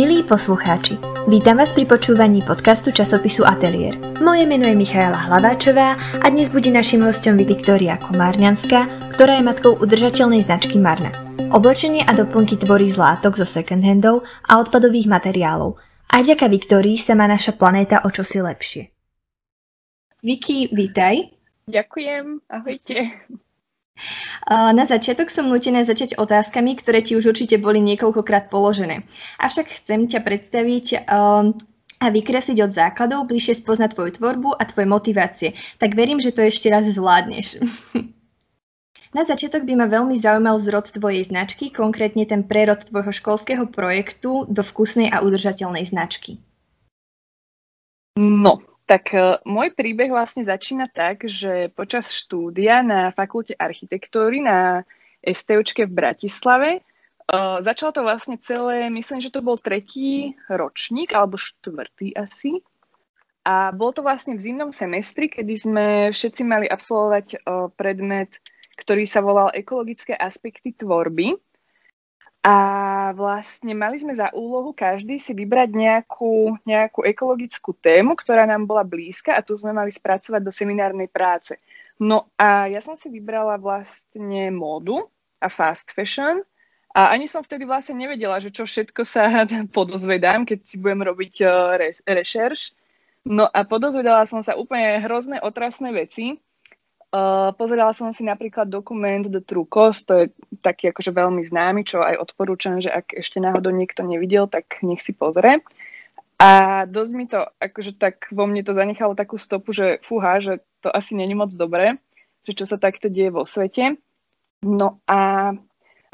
Milí poslucháči, vítam vás pri počúvaní podcastu časopisu Atelier. Moje meno je Michaela Hlaváčová a dnes bude našim hostom Viktória Komárňanská, ktorá je matkou udržateľnej značky Marna. Oblečenie a doplnky tvorí z látok zo second handov a odpadových materiálov. Aj vďaka Viktórii sa má naša planéta o čosi lepšie. Viki, vítaj. Ďakujem, ahojte. Na začiatok som nutená začať otázkami, ktoré ti už určite boli niekoľkokrát položené. Avšak chcem ťa predstaviť um, a vykresliť od základov, bližšie spoznať tvoju tvorbu a tvoje motivácie. Tak verím, že to ešte raz zvládneš. Na začiatok by ma veľmi zaujímal zrod tvojej značky, konkrétne ten prerod tvojho školského projektu do vkusnej a udržateľnej značky. No, tak uh, môj príbeh vlastne začína tak, že počas štúdia na fakulte architektúry na STUčke v Bratislave uh, začalo to vlastne celé, myslím, že to bol tretí ročník, alebo štvrtý asi. A bol to vlastne v zimnom semestri, kedy sme všetci mali absolvovať uh, predmet, ktorý sa volal ekologické aspekty tvorby. A vlastne mali sme za úlohu každý si vybrať nejakú, nejakú ekologickú tému, ktorá nám bola blízka a tu sme mali spracovať do seminárnej práce. No a ja som si vybrala vlastne módu a fast fashion a ani som vtedy vlastne nevedela, že čo všetko sa podozvedám, keď si budem robiť uh, rešerš. No a podozvedala som sa úplne hrozné, otrasné veci. Uh, pozerala som si napríklad dokument The True Cost, to je taký akože veľmi známy, čo aj odporúčam, že ak ešte náhodou niekto nevidel, tak nech si pozrie. A dosť mi to, akože tak vo mne to zanechalo takú stopu, že fúha, že to asi není moc dobré, že čo sa takto deje vo svete. No a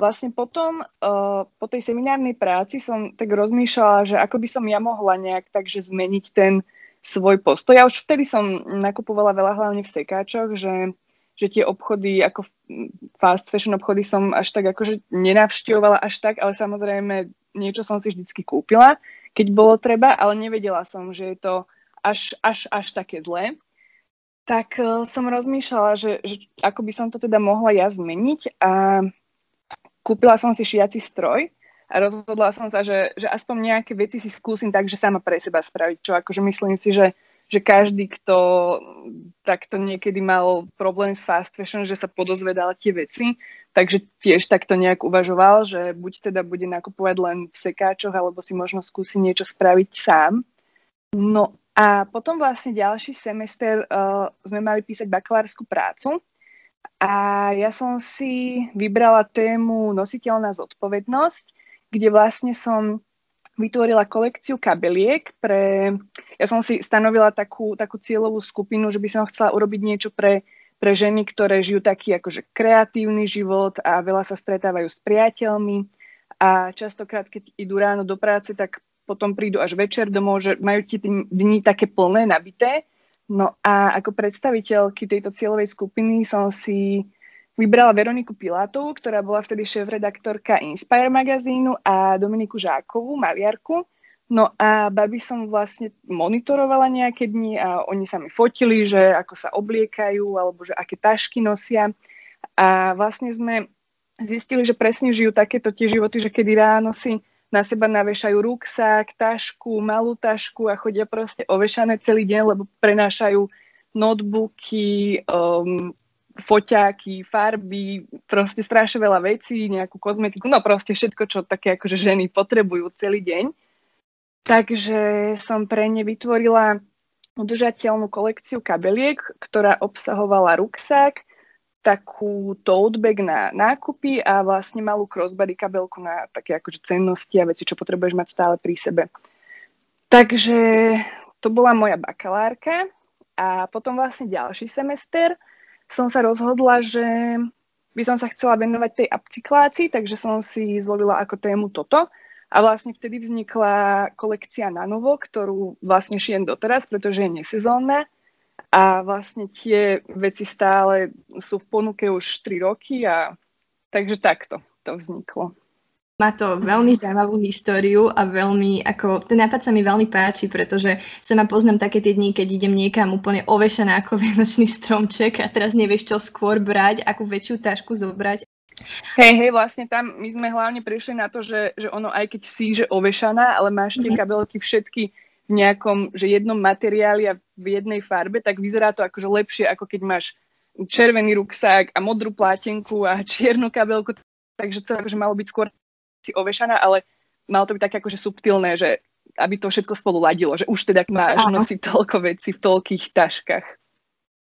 vlastne potom, uh, po tej seminárnej práci som tak rozmýšľala, že ako by som ja mohla nejak takže zmeniť ten svoj postoj. Ja už vtedy som nakupovala veľa hlavne v sekáčoch, že, že tie obchody, ako fast fashion obchody som až tak akože nenavštevovala až tak, ale samozrejme niečo som si vždycky kúpila, keď bolo treba, ale nevedela som, že je to až, až, až také zlé. Tak uh, som rozmýšľala, že, že ako by som to teda mohla ja zmeniť a kúpila som si šiaci stroj, a rozhodla som sa, že, že aspoň nejaké veci si skúsim tak, že sama pre seba spraviť, čo akože myslím si, že, že každý, kto takto niekedy mal problém s fast fashion, že sa podozvedal tie veci, takže tiež takto nejak uvažoval, že buď teda bude nakupovať len v sekáčoch, alebo si možno skúsi niečo spraviť sám. No a potom vlastne ďalší semester uh, sme mali písať bakalárskú prácu a ja som si vybrala tému nositeľná zodpovednosť kde vlastne som vytvorila kolekciu kabeliek pre... Ja som si stanovila takú, takú cieľovú skupinu, že by som chcela urobiť niečo pre, pre ženy, ktoré žijú taký akože kreatívny život a veľa sa stretávajú s priateľmi a častokrát, keď idú ráno do práce, tak potom prídu až večer domov, že majú tie dni také plné, nabité. No a ako predstaviteľky tejto cieľovej skupiny som si Vybrala Veroniku Pilátovú, ktorá bola vtedy šéf-redaktorka Inspire magazínu a Dominiku Žákovú, maliarku. No a baby som vlastne monitorovala nejaké dni a oni sa mi fotili, že ako sa obliekajú alebo že aké tašky nosia. A vlastne sme zistili, že presne žijú takéto tie životy, že kedy ráno si na seba navešajú ruksak, tašku, malú tašku a chodia proste ovešané celý deň, lebo prenášajú notebooky, um, foťáky, farby, proste strašne veľa vecí, nejakú kozmetiku, no proste všetko, čo také akože ženy potrebujú celý deň. Takže som pre ne vytvorila udržateľnú kolekciu kabeliek, ktorá obsahovala ruksak, takú tote bag na nákupy a vlastne malú crossbody kabelku na také akože cennosti a veci, čo potrebuješ mať stále pri sebe. Takže to bola moja bakalárka a potom vlastne ďalší semester som sa rozhodla, že by som sa chcela venovať tej upcyklácii, takže som si zvolila ako tému toto. A vlastne vtedy vznikla kolekcia na novo, ktorú vlastne šijem doteraz, pretože je nesezónna. A vlastne tie veci stále sú v ponuke už 3 roky a takže takto to vzniklo. Má to veľmi zaujímavú históriu a veľmi, ako, ten nápad sa mi veľmi páči, pretože sa ma poznám také tie dni, keď idem niekam úplne ovešená ako vianočný stromček a teraz nevieš čo skôr brať, akú väčšiu tašku zobrať. Hej, hej, vlastne tam my sme hlavne prišli na to, že, že ono aj keď si, že ovešaná, ale máš tie mhm. kabelky všetky v nejakom, že jednom materiáli a v jednej farbe, tak vyzerá to akože lepšie, ako keď máš červený ruksák a modrú plátenku a čiernu kabelku, takže to akože malo byť skôr si ovešaná, ale malo to byť také akože subtilné, že aby to všetko spolu ladilo, že už teda máš nosiť toľko vecí v toľkých taškách.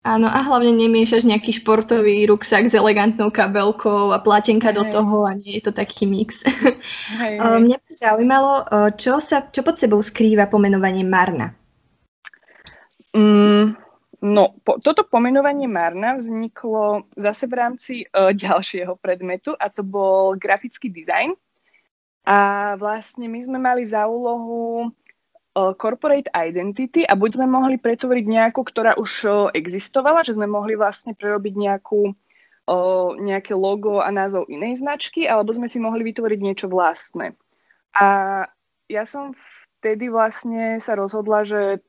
Áno, a hlavne nemiešaš nejaký športový ruksak s elegantnou kabelkou a platenka hey. do toho a nie je to taký mix. Hey, hey. Mňa by zaujímalo, čo, sa, čo pod sebou skrýva pomenovanie Marna? Mm, no, po, toto pomenovanie Marna vzniklo zase v rámci uh, ďalšieho predmetu a to bol grafický dizajn. A vlastne my sme mali za úlohu corporate identity a buď sme mohli pretvoriť nejakú, ktorá už existovala, že sme mohli vlastne prerobiť nejakú, nejaké logo a názov inej značky, alebo sme si mohli vytvoriť niečo vlastné. A ja som vtedy vlastne sa rozhodla, že,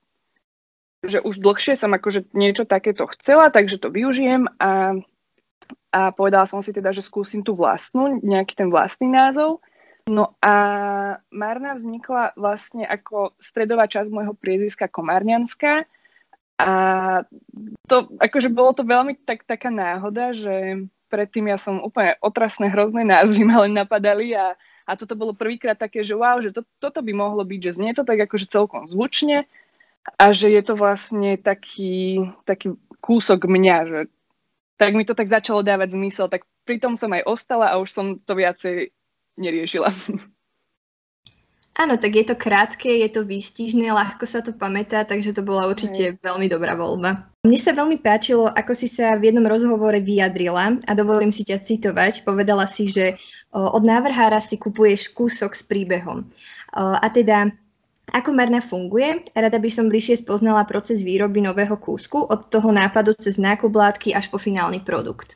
že už dlhšie som akože niečo takéto chcela, takže to využijem a, a povedala som si teda, že skúsim tú vlastnú, nejaký ten vlastný názov. No a Marna vznikla vlastne ako stredová časť môjho priezviska Komárňanská. A to, akože bolo to veľmi tak, taká náhoda, že predtým ja som úplne otrasné, hrozné názvy ma len napadali a, a toto bolo prvýkrát také, že wow, že to, toto by mohlo byť, že znie to tak akože celkom zvučne a že je to vlastne taký, taký kúsok mňa, že tak mi to tak začalo dávať zmysel, tak pritom som aj ostala a už som to viacej neriešila. Áno, tak je to krátke, je to výstižné, ľahko sa to pamätá, takže to bola určite Hej. veľmi dobrá voľba. Mne sa veľmi páčilo, ako si sa v jednom rozhovore vyjadrila a dovolím si ťa citovať. Povedala si, že od návrhára si kupuješ kúsok s príbehom. A teda, ako Marna funguje? Rada by som bližšie spoznala proces výroby nového kúsku od toho nápadu cez nákup látky až po finálny produkt.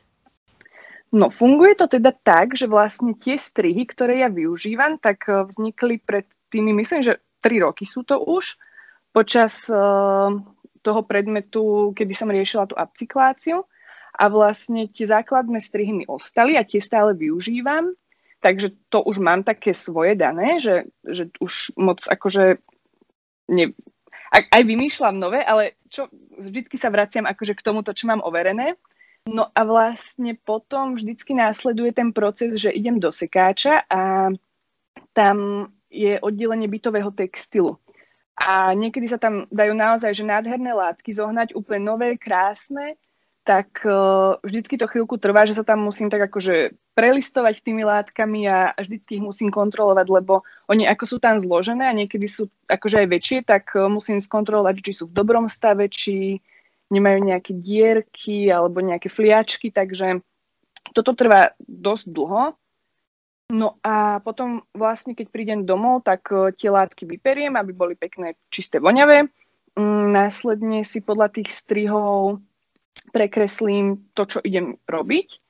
No, funguje to teda tak, že vlastne tie strihy, ktoré ja využívam, tak e, vznikli pred tými, myslím, že 3 roky sú to už, počas uh, toho predmetu, kedy som riešila tú upcykláciu a vlastne tie základné strihy mi ostali a tie stále využívam, takže to už mám také svoje dané, že, že už moc akože ne, aj vymýšľam nové, ale čo, vždycky sa vraciam akože k tomuto, čo mám overené. No a vlastne potom vždycky následuje ten proces, že idem do sekáča a tam je oddelenie bytového textilu. A niekedy sa tam dajú naozaj že nádherné látky zohnať, úplne nové, krásne, tak uh, vždycky to chvíľku trvá, že sa tam musím tak akože prelistovať tými látkami a vždycky ich musím kontrolovať, lebo oni ako sú tam zložené a niekedy sú akože aj väčšie, tak uh, musím skontrolovať, či sú v dobrom stave, či nemajú nejaké dierky alebo nejaké fliačky, takže toto trvá dosť dlho. No a potom vlastne, keď prídem domov, tak e, tie látky vyperiem, aby boli pekné, čisté, voňavé. Mm, následne si podľa tých strihov prekreslím to, čo idem robiť.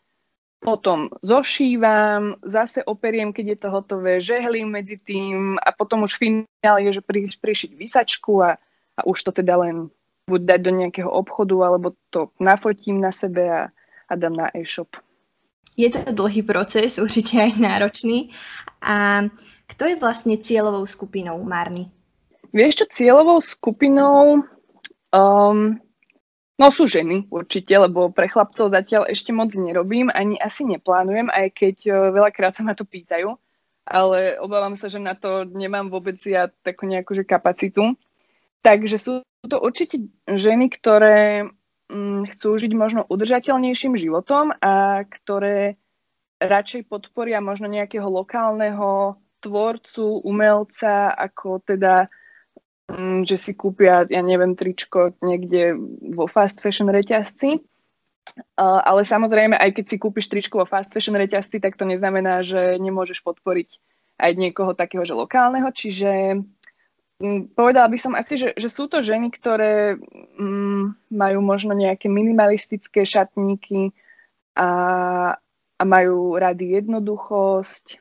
Potom zošívam, zase operiem, keď je to hotové, žehlím medzi tým a potom už finál je, že prišiť vysačku a, a už to teda len buď dať do nejakého obchodu, alebo to nafotím na sebe a, a dám na e-shop. Je to dlhý proces, určite aj náročný. A kto je vlastne cieľovou skupinou Marny? Vieš čo, cieľovou skupinou um, no sú ženy určite, lebo pre chlapcov zatiaľ ešte moc nerobím, ani asi neplánujem, aj keď uh, veľakrát sa ma to pýtajú, ale obávam sa, že na to nemám vôbec ja takú nejakú že kapacitu. Takže sú to určite ženy, ktoré hm, chcú žiť možno udržateľnejším životom a ktoré radšej podporia možno nejakého lokálneho tvorcu, umelca, ako teda, hm, že si kúpia, ja neviem, tričko niekde vo fast fashion reťazci. Ale samozrejme, aj keď si kúpiš tričko vo fast fashion reťazci, tak to neznamená, že nemôžeš podporiť aj niekoho takého, že lokálneho. Čiže Mm, povedala by som asi, že, že sú to ženy, ktoré mm, majú možno nejaké minimalistické šatníky a, a majú rady jednoduchosť.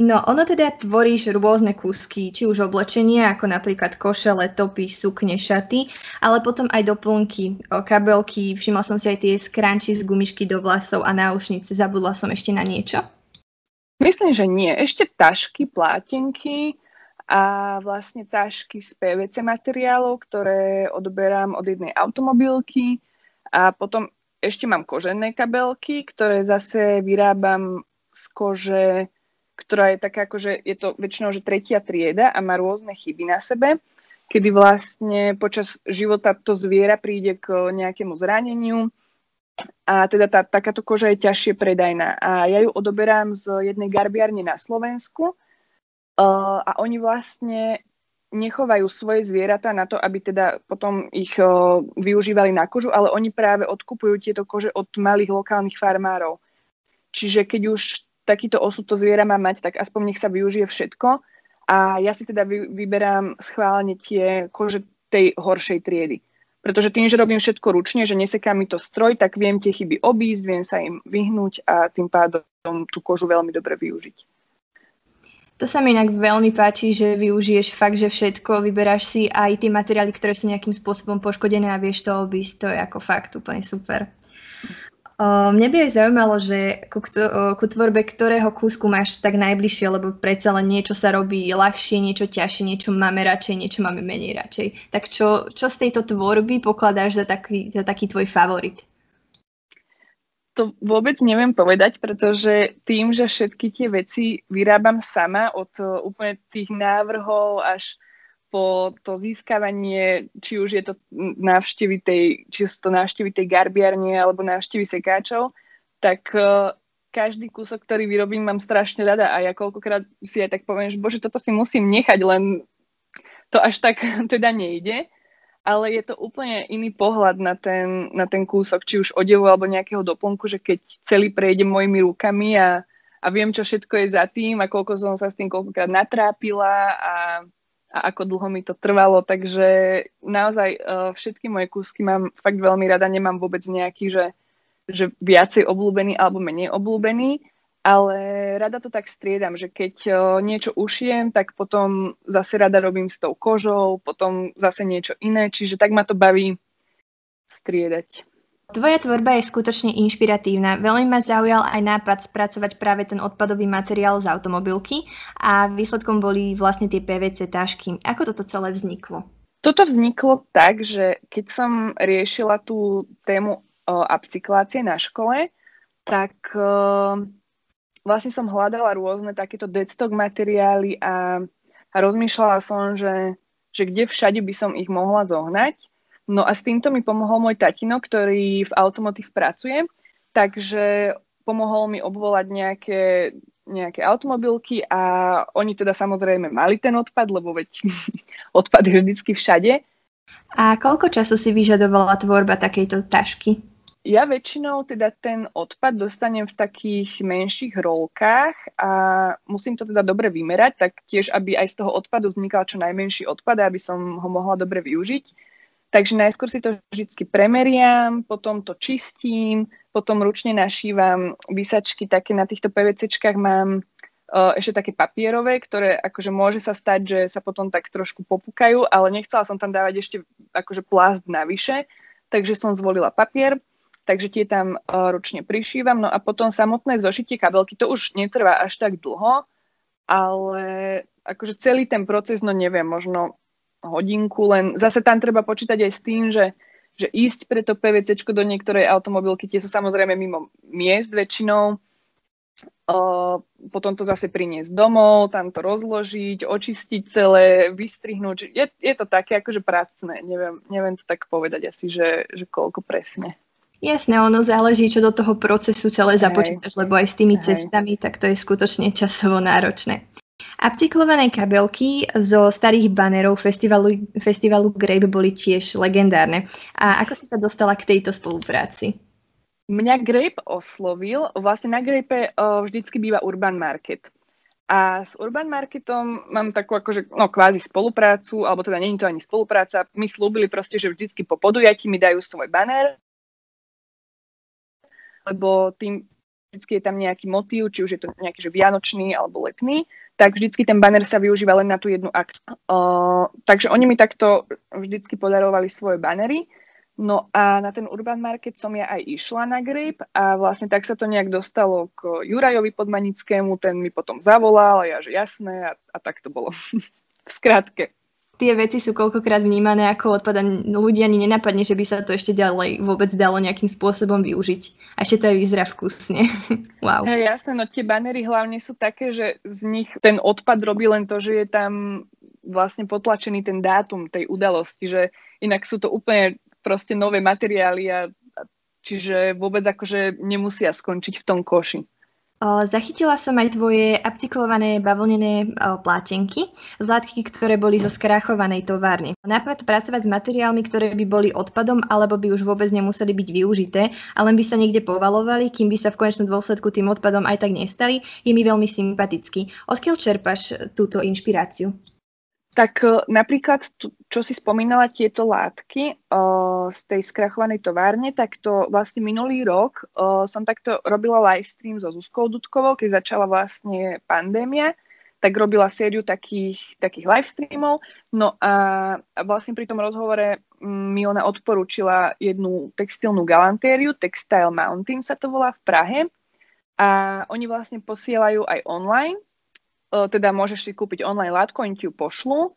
No, ono teda tvoríš rôzne kúsky, či už oblečenie, ako napríklad košele, topy, sukne, šaty, ale potom aj doplnky, kabelky, všimla som si aj tie skranči z gumišky do vlasov a náušnice. Zabudla som ešte na niečo? Myslím, že nie. Ešte tašky, plátenky a vlastne tašky z PVC materiálov, ktoré odoberám od jednej automobilky. A potom ešte mám kožené kabelky, ktoré zase vyrábam z kože ktorá je taká akože je to väčšinou, že tretia trieda a má rôzne chyby na sebe, kedy vlastne počas života to zviera príde k nejakému zraneniu. A teda tá, takáto koža je ťažšie predajná. A ja ju odoberám z jednej garbiarne na Slovensku uh, a oni vlastne nechovajú svoje zvieratá na to, aby teda potom ich uh, využívali na kožu, ale oni práve odkupujú tieto kože od malých lokálnych farmárov. Čiže keď už takýto osud to zviera má mať, tak aspoň nech sa využije všetko. A ja si teda vy, vyberám schválne tie kože tej horšej triedy. Pretože tým, že robím všetko ručne, že neseká mi to stroj, tak viem tie chyby obísť, viem sa im vyhnúť a tým pádom tú kožu veľmi dobre využiť. To sa mi inak veľmi páči, že využiješ fakt, že všetko, vyberáš si aj tie materiály, ktoré sú nejakým spôsobom poškodené a vieš to obísť. To je ako fakt úplne super. Mne by aj zaujímalo, že ku, ku tvorbe ktorého kúsku máš tak najbližšie, lebo predsa len niečo sa robí ľahšie, niečo ťažšie, niečo máme radšej, niečo máme menej radšej. Tak čo, čo z tejto tvorby pokladáš za taký, za taký tvoj favorit? To vôbec neviem povedať, pretože tým, že všetky tie veci vyrábam sama od úplne tých návrhov až po to získavanie, či už je to návštevy tej, či už to návštevy tej garbiarne alebo návštevy sekáčov, tak uh, každý kúsok, ktorý vyrobím, mám strašne rada a ja koľkokrát si aj tak poviem, že bože, toto si musím nechať, len to až tak teda nejde. Ale je to úplne iný pohľad na ten, na ten kúsok, či už odevu alebo nejakého doplnku, že keď celý prejde mojimi rukami a, a viem, čo všetko je za tým a koľko som sa s tým koľkokrát natrápila a a ako dlho mi to trvalo, takže naozaj uh, všetky moje kúsky mám fakt veľmi rada, nemám vôbec nejaký, že, že viacej obľúbený alebo menej obľúbený, ale rada to tak striedam, že keď niečo ušijem, tak potom zase rada robím s tou kožou, potom zase niečo iné, čiže tak ma to baví striedať. Tvoja tvorba je skutočne inšpiratívna. Veľmi ma zaujal aj nápad spracovať práve ten odpadový materiál z automobilky a výsledkom boli vlastne tie PVC tašky. Ako toto celé vzniklo? Toto vzniklo tak, že keď som riešila tú tému o, upcyklácie na škole, tak o, vlastne som hľadala rôzne takéto deadstock materiály a, a rozmýšľala som, že, že kde všade by som ich mohla zohnať. No a s týmto mi pomohol môj tatino, ktorý v automotív pracuje, takže pomohol mi obvolať nejaké, nejaké automobilky a oni teda samozrejme mali ten odpad, lebo veď odpad je vždycky všade. A koľko času si vyžadovala tvorba takejto tašky? Ja väčšinou teda ten odpad dostanem v takých menších rolkách a musím to teda dobre vymerať, tak tiež, aby aj z toho odpadu vznikal čo najmenší odpad, aby som ho mohla dobre využiť. Takže najskôr si to vždy premeriam, potom to čistím, potom ručne našívam vysačky, také na týchto PVCčkách mám uh, ešte také papierové, ktoré akože môže sa stať, že sa potom tak trošku popúkajú, ale nechcela som tam dávať ešte akože plast navyše, takže som zvolila papier, takže tie tam uh, ručne prišívam, no a potom samotné zošitie kabelky, to už netrvá až tak dlho, ale akože celý ten proces, no neviem, možno hodinku, len zase tam treba počítať aj s tým, že, že ísť pre to PVC do niektorej automobilky, tie sú samozrejme mimo miest väčšinou, o, potom to zase priniesť domov, tam to rozložiť, očistiť celé, vystrihnúť. Je, je to také akože pracné, neviem, neviem to tak povedať asi, že, že koľko presne. Jasné, ono záleží, čo do toho procesu celé započítaš, lebo aj s tými Hej. cestami, tak to je skutočne časovo náročné. Upcyklované kabelky zo starých banerov festivalu, festivalu Grape boli tiež legendárne. A ako si sa dostala k tejto spolupráci? Mňa Grape oslovil, vlastne na Grape uh, vždycky býva Urban Market. A s Urban Marketom mám takú akože, no kvázi spoluprácu, alebo teda není to ani spolupráca. My slúbili proste, že vždycky po podujatí mi dajú svoj banner, lebo tým vždycky je tam nejaký motív, či už je to nejaký že vianočný alebo letný, tak vždycky ten banner sa využíva len na tú jednu akciu. Uh, takže oni mi takto vždycky podarovali svoje banery. No a na ten Urban Market som ja aj išla na Grape a vlastne tak sa to nejak dostalo k Jurajovi Podmanickému, ten mi potom zavolal a ja, že jasné a, a tak to bolo. v skratke tie veci sú koľkokrát vnímané ako odpad a ľudia ani nenapadne, že by sa to ešte ďalej vôbec dalo nejakým spôsobom využiť. A ešte to aj vyzerá vkusne. wow. Hey, jasne, no tie banery hlavne sú také, že z nich ten odpad robí len to, že je tam vlastne potlačený ten dátum tej udalosti, že inak sú to úplne proste nové materiály a čiže vôbec akože nemusia skončiť v tom koši. Zachytila som aj tvoje upcyklované bavlnené plátenky z látky, ktoré boli zo skráchovanej továrny. Nápad pracovať s materiálmi, ktoré by boli odpadom alebo by už vôbec nemuseli byť využité, ale by sa niekde povalovali, kým by sa v konečnom dôsledku tým odpadom aj tak nestali, je mi veľmi sympatický. Odkiaľ čerpaš túto inšpiráciu? Tak e, napríklad, čo si spomínala tieto látky uh, z tej skrachovanej továrne, tak to vlastne minulý rok uh, som takto robila live stream so Zuzkou Dudkovou, keď začala vlastne pandémia, tak robila sériu takých, takých live streamov. No a, vlastne pri tom rozhovore mm, mi ona odporúčila jednu textilnú galantériu, Textile Mountain sa to volá v Prahe. A oni vlastne posielajú aj online teda môžeš si kúpiť online látku, oni ti ju pošlu.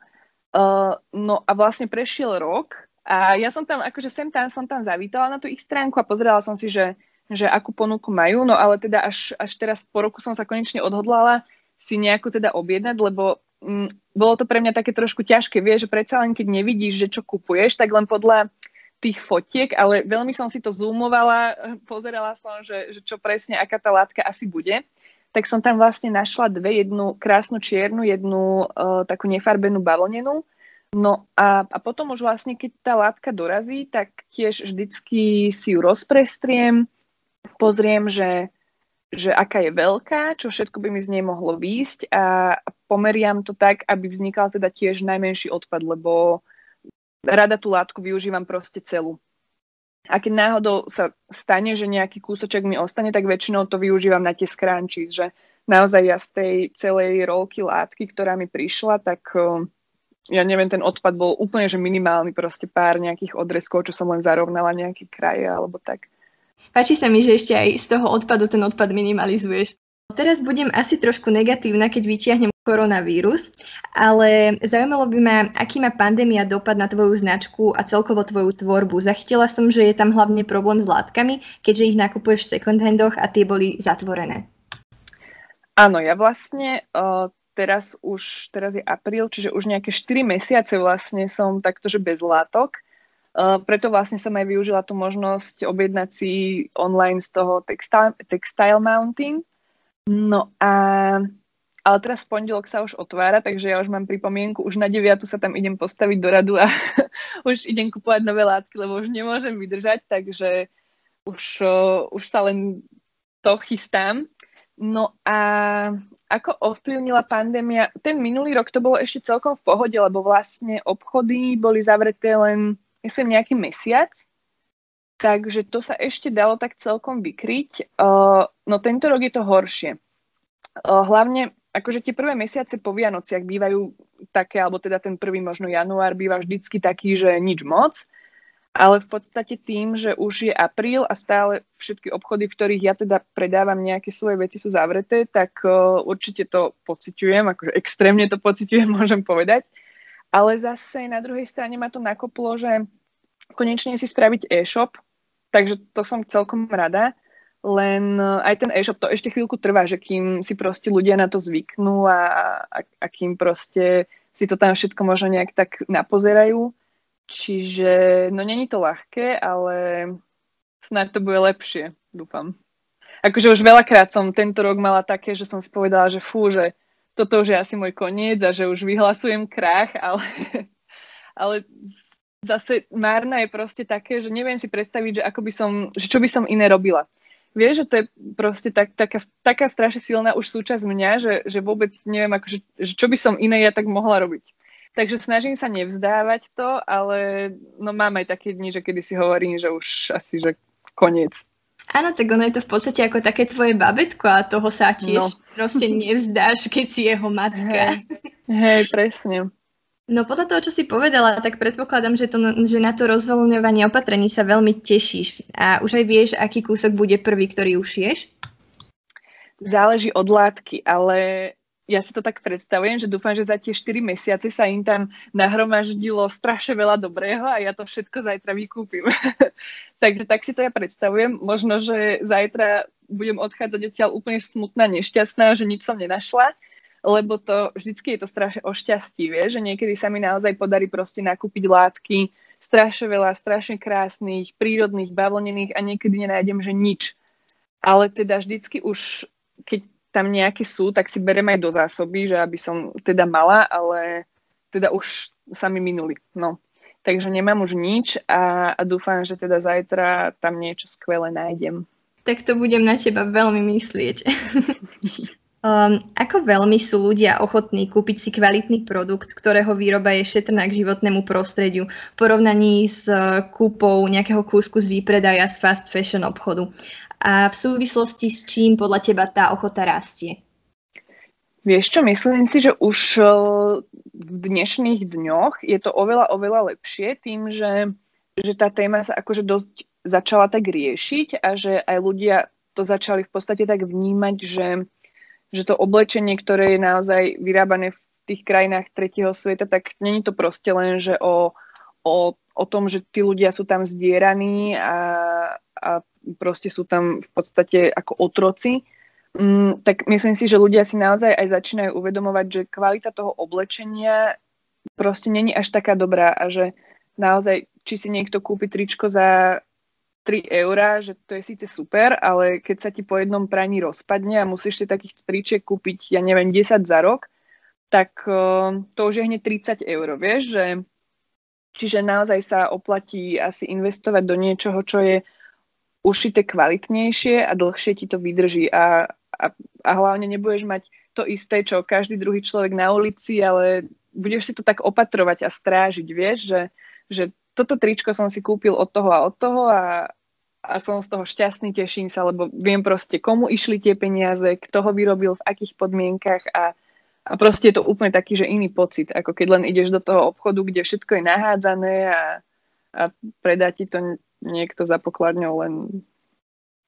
Uh, no a vlastne prešiel rok a ja som tam, akože sem tam som tam zavítala na tú ich stránku a pozerala som si, že, že akú ponuku majú, no ale teda až, až teraz po roku som sa konečne odhodlala si nejakú teda objednať, lebo mm, bolo to pre mňa také trošku ťažké, vieš, že predsa len keď nevidíš, že čo kupuješ, tak len podľa tých fotiek, ale veľmi som si to zoomovala, pozerala som, že, že čo presne, aká tá látka asi bude tak som tam vlastne našla dve, jednu krásnu čiernu, jednu uh, takú nefarbenú bavlnenú. No a, a potom už vlastne, keď tá látka dorazí, tak tiež vždycky si ju rozprestriem, pozriem, že, že aká je veľká, čo všetko by mi z nej mohlo výjsť a pomeriam to tak, aby vznikal teda tiež najmenší odpad, lebo rada tú látku využívam proste celú. A keď náhodou sa stane, že nejaký kúsoček mi ostane, tak väčšinou to využívam na tie scrunchies, že naozaj ja z tej celej rolky látky, ktorá mi prišla, tak ja neviem, ten odpad bol úplne že minimálny, proste pár nejakých odrezkov, čo som len zarovnala nejaké kraje alebo tak. Páči sa mi, že ešte aj z toho odpadu ten odpad minimalizuješ. Teraz budem asi trošku negatívna, keď vyťahnem koronavírus, ale zaujímalo by ma, aký má pandémia dopad na tvoju značku a celkovo tvoju tvorbu. Zachytila som, že je tam hlavne problém s látkami, keďže ich nakupuješ v second handoch a tie boli zatvorené. Áno, ja vlastne uh, teraz už, teraz je apríl, čiže už nejaké 4 mesiace vlastne som takto, že bez látok. Uh, preto vlastne som aj využila tú možnosť objednať si online z toho textile, textile mounting, No a ale teraz v pondelok sa už otvára, takže ja už mám pripomienku, už na 9 sa tam idem postaviť do radu a už idem kupovať nové látky, lebo už nemôžem vydržať, takže už, už sa len to chystám. No a ako ovplyvnila pandémia? Ten minulý rok to bolo ešte celkom v pohode, lebo vlastne obchody boli zavreté len, myslím, nejaký mesiac. Takže to sa ešte dalo tak celkom vykryť. Uh, no tento rok je to horšie. Uh, hlavne, akože tie prvé mesiace po Vianociach bývajú také, alebo teda ten prvý možno január býva vždycky taký, že nič moc. Ale v podstate tým, že už je apríl a stále všetky obchody, v ktorých ja teda predávam nejaké svoje veci sú zavreté, tak uh, určite to pociťujem, akože extrémne to pociťujem, môžem povedať. Ale zase na druhej strane ma to nakoplo, že konečne si spraviť e-shop, Takže to som celkom rada. Len e, aj ten e-shop to ešte chvíľku trvá, že kým si proste ľudia na to zvyknú a, a, a kým proste si to tam všetko možno nejak tak napozerajú. Čiže, no není to ľahké, ale snáď to bude lepšie, dúfam. Akože už veľakrát som tento rok mala také, že som si povedala, že fú, že toto už je asi môj koniec a že už vyhlasujem krach, ale, ale zase Márna je proste také, že neviem si predstaviť, že, ako by som, že čo by som iné robila. Vieš, že to je proste tak, taká, taká strašne silná už súčasť mňa, že, že vôbec neviem, ako, že, že čo by som iné ja tak mohla robiť. Takže snažím sa nevzdávať to, ale no mám aj také dni, že kedy si hovorím, že už asi, že koniec. Áno, tak ono je to v podstate ako také tvoje babetko a toho sa tiež no. proste nevzdáš, keď si jeho matka. Hej, hej presne. No podľa toho, čo si povedala, tak predpokladám, že, to, že na to rozvoľňovanie opatrení sa veľmi tešíš. A už aj vieš, aký kúsok bude prvý, ktorý ušieš? Záleží od látky, ale ja si to tak predstavujem, že dúfam, že za tie 4 mesiace sa im tam nahromaždilo strašne veľa dobrého a ja to všetko zajtra vykúpim. Takže tak si to ja predstavujem. Možno, že zajtra budem odchádzať odtiaľ úplne smutná, nešťastná, že nič som nenašla lebo to vždycky je to strašne o šťastí, vie, že niekedy sa mi naozaj podarí proste nakúpiť látky, strašne veľa, strašne krásnych, prírodných, bavlnených a niekedy nenájdem, že nič. Ale teda vždycky už, keď tam nejaké sú, tak si berem aj do zásoby, že aby som teda mala, ale teda už sa mi minuli. No. Takže nemám už nič a, a dúfam, že teda zajtra tam niečo skvelé nájdem. Tak to budem na teba veľmi myslieť. Um, ako veľmi sú ľudia ochotní kúpiť si kvalitný produkt, ktorého výroba je šetrná k životnému prostrediu v porovnaní s uh, kúpou nejakého kúsku z výpredaja z fast fashion obchodu? A v súvislosti s čím podľa teba tá ochota rastie? Vieš čo, myslím si, že už uh, v dnešných dňoch je to oveľa, oveľa lepšie tým, že, že tá téma sa akože dosť začala tak riešiť a že aj ľudia to začali v podstate tak vnímať, že že to oblečenie, ktoré je naozaj vyrábané v tých krajinách tretieho sveta, tak není to proste len, že o, o, o tom, že tí ľudia sú tam zdieraní a, a proste sú tam v podstate ako otroci, mm, tak myslím si, že ľudia si naozaj aj začínajú uvedomovať, že kvalita toho oblečenia proste není až taká dobrá a že naozaj, či si niekto kúpi tričko za 3 eurá, že to je síce super, ale keď sa ti po jednom praní rozpadne a musíš si takých tričiek kúpiť, ja neviem, 10 za rok, tak uh, to už je hneď 30 eur, vieš, že čiže naozaj sa oplatí asi investovať do niečoho, čo je ušité kvalitnejšie a dlhšie ti to vydrží. A, a, a hlavne nebudeš mať to isté, čo každý druhý človek na ulici, ale budeš si to tak opatrovať a strážiť, vieš, že, že toto tričko som si kúpil od toho a od toho a, a som z toho šťastný, teším sa, lebo viem proste, komu išli tie peniaze, kto ho vyrobil, v akých podmienkach a, a proste je to úplne taký, že iný pocit, ako keď len ideš do toho obchodu, kde všetko je nahádzané a, a predá ti to niekto za pokladňou len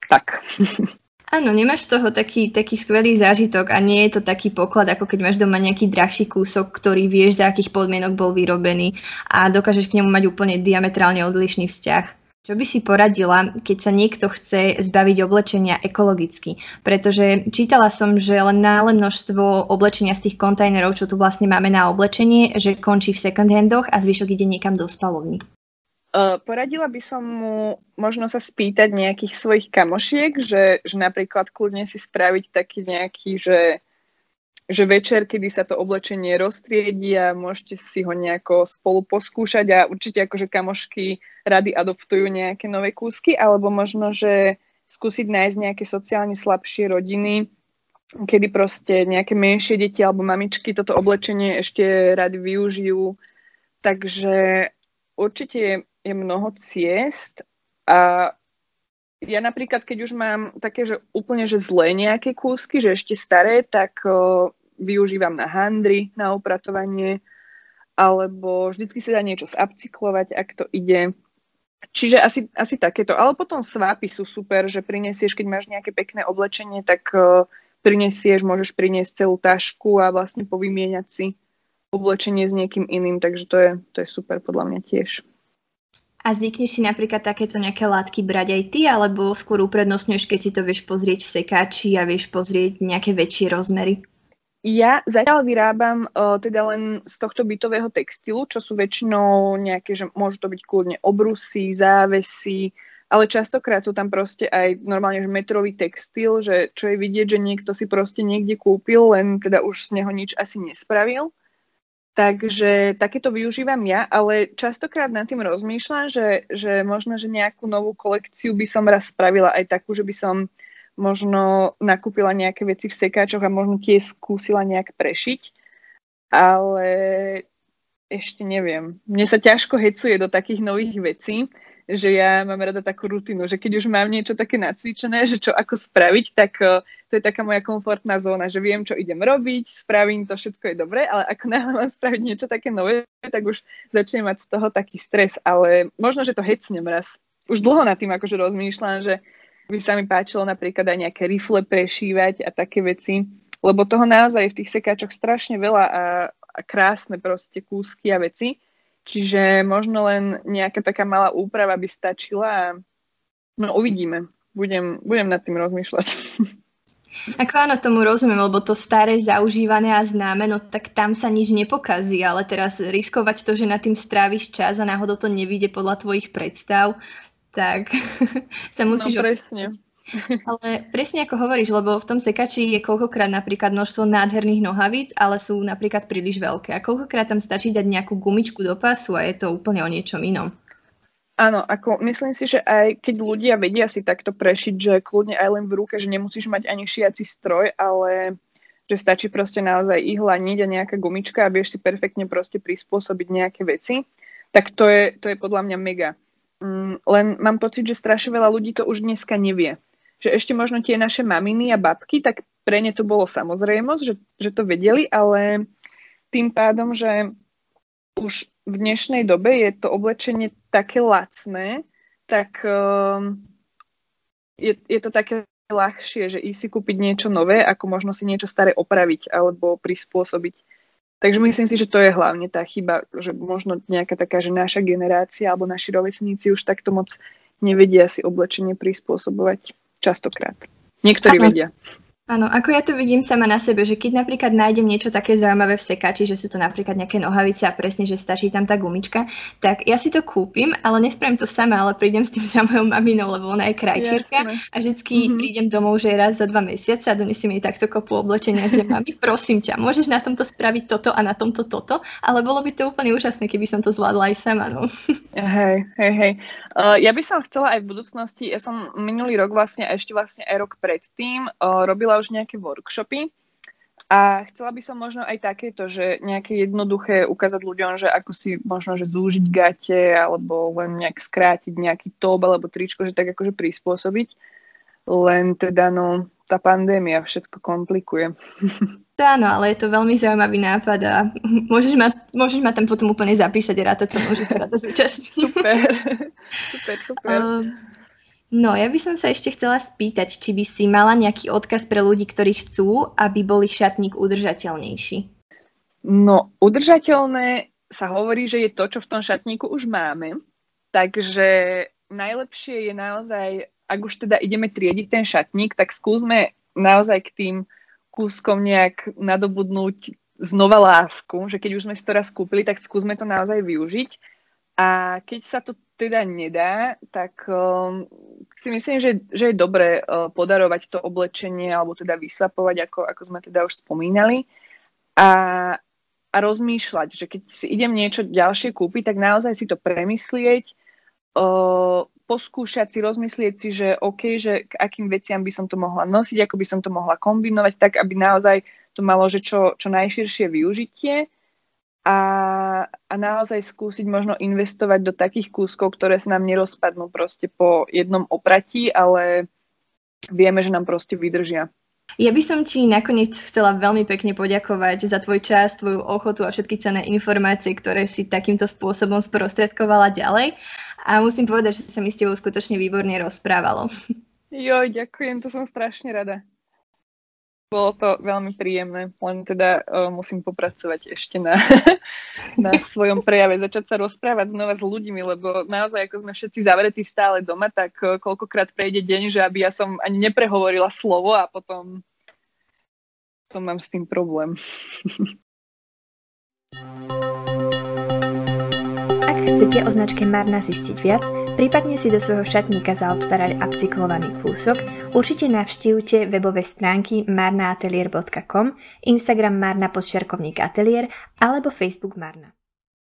tak. Áno, nemáš z toho taký, taký skvelý zážitok a nie je to taký poklad, ako keď máš doma nejaký drahší kúsok, ktorý vieš, za akých podmienok bol vyrobený a dokážeš k nemu mať úplne diametrálne odlišný vzťah. Čo by si poradila, keď sa niekto chce zbaviť oblečenia ekologicky? Pretože čítala som, že len nále množstvo oblečenia z tých kontajnerov, čo tu vlastne máme na oblečenie, že končí v second handoch a zvyšok ide niekam do spalovní. Uh, poradila by som mu možno sa spýtať nejakých svojich kamošiek, že, že napríklad kľudne si spraviť taký nejaký, že, že večer, kedy sa to oblečenie roztriedí a môžete si ho nejako spolu poskúšať a určite akože kamošky rady adoptujú nejaké nové kúsky, alebo možno, že skúsiť nájsť nejaké sociálne slabšie rodiny, kedy proste nejaké menšie deti alebo mamičky toto oblečenie ešte rady využijú. Takže určite je mnoho ciest a ja napríklad, keď už mám také, že úplne že zlé nejaké kúsky, že ešte staré, tak o, využívam na handry, na upratovanie, alebo vždycky sa dá niečo zapcyklovať, ak to ide. Čiže asi, asi takéto. Ale potom svápy sú super, že prinesieš, keď máš nejaké pekné oblečenie, tak o, prinesieš, môžeš priniesť celú tašku a vlastne povymieňať si oblečenie s niekým iným, takže to je, to je super podľa mňa tiež. A zvykneš si napríklad takéto nejaké látky brať aj ty, alebo skôr uprednostňuješ, keď si to vieš pozrieť v sekáči a vieš pozrieť nejaké väčšie rozmery? Ja zatiaľ vyrábam uh, teda len z tohto bytového textilu, čo sú väčšinou nejaké, že môžu to byť kľudne obrusy, závesy, ale častokrát sú tam proste aj normálne že metrový textil, že čo je vidieť, že niekto si proste niekde kúpil, len teda už z neho nič asi nespravil. Takže takéto využívam ja, ale častokrát nad tým rozmýšľam, že, že možno, že nejakú novú kolekciu by som raz spravila aj takú, že by som možno nakúpila nejaké veci v sekáčoch a možno tie skúsila nejak prešiť. Ale ešte neviem. Mne sa ťažko hecuje do takých nových vecí, že ja mám rada takú rutinu, že keď už mám niečo také nacvičené, že čo ako spraviť, tak uh, to je taká moja komfortná zóna, že viem, čo idem robiť, spravím to, všetko je dobré, ale ako náhle mám spraviť niečo také nové, tak už začnem mať z toho taký stres, ale možno, že to hecnem raz. Už dlho nad tým akože rozmýšľam, že by sa mi páčilo napríklad aj nejaké rifle prešívať a také veci, lebo toho naozaj v tých sekáčoch strašne veľa a, a krásne proste kúsky a veci Čiže možno len nejaká taká malá úprava by stačila a no uvidíme. Budem, budem nad tým rozmýšľať. Ako áno, tomu rozumiem, lebo to staré, zaužívané a známe, no tak tam sa nič nepokazí, ale teraz riskovať to, že nad tým stráviš čas a náhodou to nevíde podľa tvojich predstav, tak sa musíš... No presne. Ale presne ako hovoríš, lebo v tom sekači je koľkokrát napríklad množstvo nádherných nohavíc, ale sú napríklad príliš veľké. A koľkokrát tam stačí dať nejakú gumičku do pasu a je to úplne o niečom inom. Áno, ako myslím si, že aj keď ľudia vedia si takto prešiť, že kľudne aj len v ruke, že nemusíš mať ani šiaci stroj, ale že stačí proste naozaj ihla, niť a nejaká gumička a vieš si perfektne proste prispôsobiť nejaké veci, tak to je, to je podľa mňa mega. Mm, len mám pocit, že strašne veľa ľudí to už dneska nevie že ešte možno tie naše maminy a babky, tak pre ne to bolo samozrejmosť, že, že to vedeli, ale tým pádom, že už v dnešnej dobe je to oblečenie také lacné, tak um, je, je to také ľahšie, že ísť si kúpiť niečo nové, ako možno si niečo staré opraviť alebo prispôsobiť. Takže myslím si, že to je hlavne tá chyba, že možno nejaká taká, že naša generácia alebo naši rovesníci už takto moc nevedia si oblečenie prispôsobovať. Častokrát. Niektorí ano. vedia. Áno, ako ja to vidím sama na sebe, že keď napríklad nájdem niečo také zaujímavé v sekači, že sú to napríklad nejaké nohavice a presne, že stačí tam tá gumička, tak ja si to kúpim, ale nespravím to sama, ale prídem s tým za mojou maminou, lebo ona je krajčírka a vždycky mm-hmm. prídem domov, že raz za dva mesiace a donesím jej takto kopu oblečenia, že mami, prosím ťa, môžeš na tomto spraviť toto a na tomto toto, ale bolo by to úplne úžasné, keby som to zvládla aj sama. No. Hej, hej, hej. Uh, ja by som chcela aj v budúcnosti, ja som minulý rok vlastne a ešte vlastne aj rok predtým uh, robila už nejaké workshopy a chcela by som možno aj takéto, že nejaké jednoduché ukázať ľuďom, že ako si možno, že zúžiť gate alebo len nejak skrátiť nejaký top alebo tričko, že tak akože prispôsobiť. Len teda no, tá pandémia všetko komplikuje. Áno, ale je to veľmi zaujímavý nápad a môžeš ma, môžeš ma tam potom úplne zapísať a rátať sa môže sa rada zúčastniť. Super, super, super. Uh, No, ja by som sa ešte chcela spýtať, či by si mala nejaký odkaz pre ľudí, ktorí chcú, aby bol ich šatník udržateľnejší. No, udržateľné sa hovorí, že je to, čo v tom šatníku už máme. Takže najlepšie je naozaj, ak už teda ideme triediť ten šatník, tak skúsme naozaj k tým kúskom nejak nadobudnúť znova lásku, že keď už sme si to raz kúpili, tak skúsme to naozaj využiť. A keď sa to teda nedá, tak um, si myslím, že, že je dobré uh, podarovať to oblečenie alebo teda vyslapovať, ako, ako sme teda už spomínali. A, a rozmýšľať, že keď si idem niečo ďalšie kúpiť, tak naozaj si to premyslieť, uh, poskúšať si, rozmyslieť si, že OK, že k akým veciam by som to mohla nosiť, ako by som to mohla kombinovať, tak aby naozaj to malo že čo, čo najširšie využitie a, a naozaj skúsiť možno investovať do takých kúskov, ktoré sa nám nerozpadnú proste po jednom opratí, ale vieme, že nám proste vydržia. Ja by som ti nakoniec chcela veľmi pekne poďakovať za tvoj čas, tvoju ochotu a všetky cenné informácie, ktoré si takýmto spôsobom sprostredkovala ďalej. A musím povedať, že sa mi s tebou skutočne výborne rozprávalo. Jo, ďakujem, to som strašne rada. Bolo to veľmi príjemné, len teda uh, musím popracovať ešte na, na svojom prejave, začať sa rozprávať znova s ľuďmi, lebo naozaj, ako sme všetci zavretí stále doma, tak uh, koľkokrát prejde deň, že aby ja som ani neprehovorila slovo a potom, potom mám s tým problém. Ak chcete o značke Marna zistiť viac, prípadne si do svojho šatníka zaobstarať upcyklovaný kúsok, určite navštívte webové stránky marnaatelier.com, Instagram Marna podčiarkovník atelier alebo Facebook Marna.